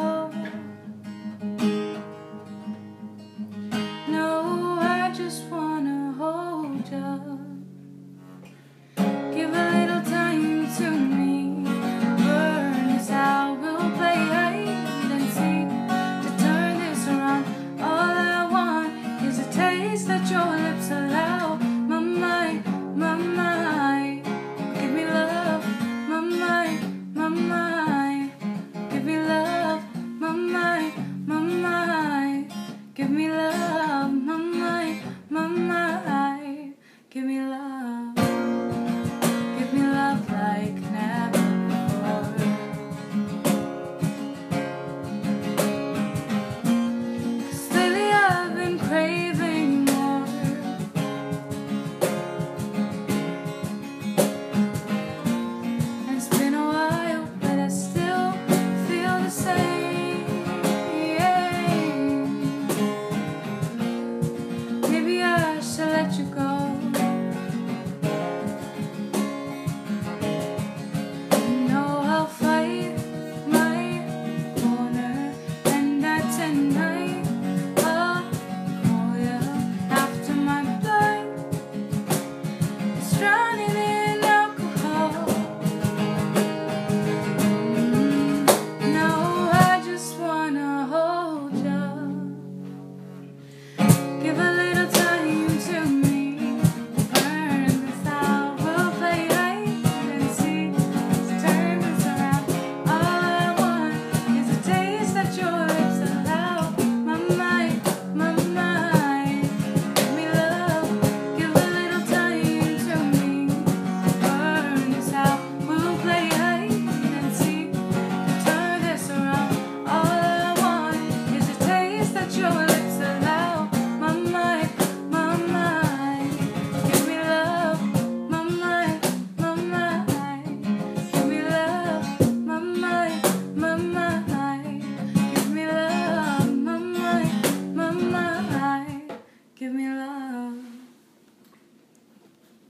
heart No, I just wanna hold you Give a little time to me. Burn this how we'll play hide and seek To turn this around. All I want is a taste Give me love.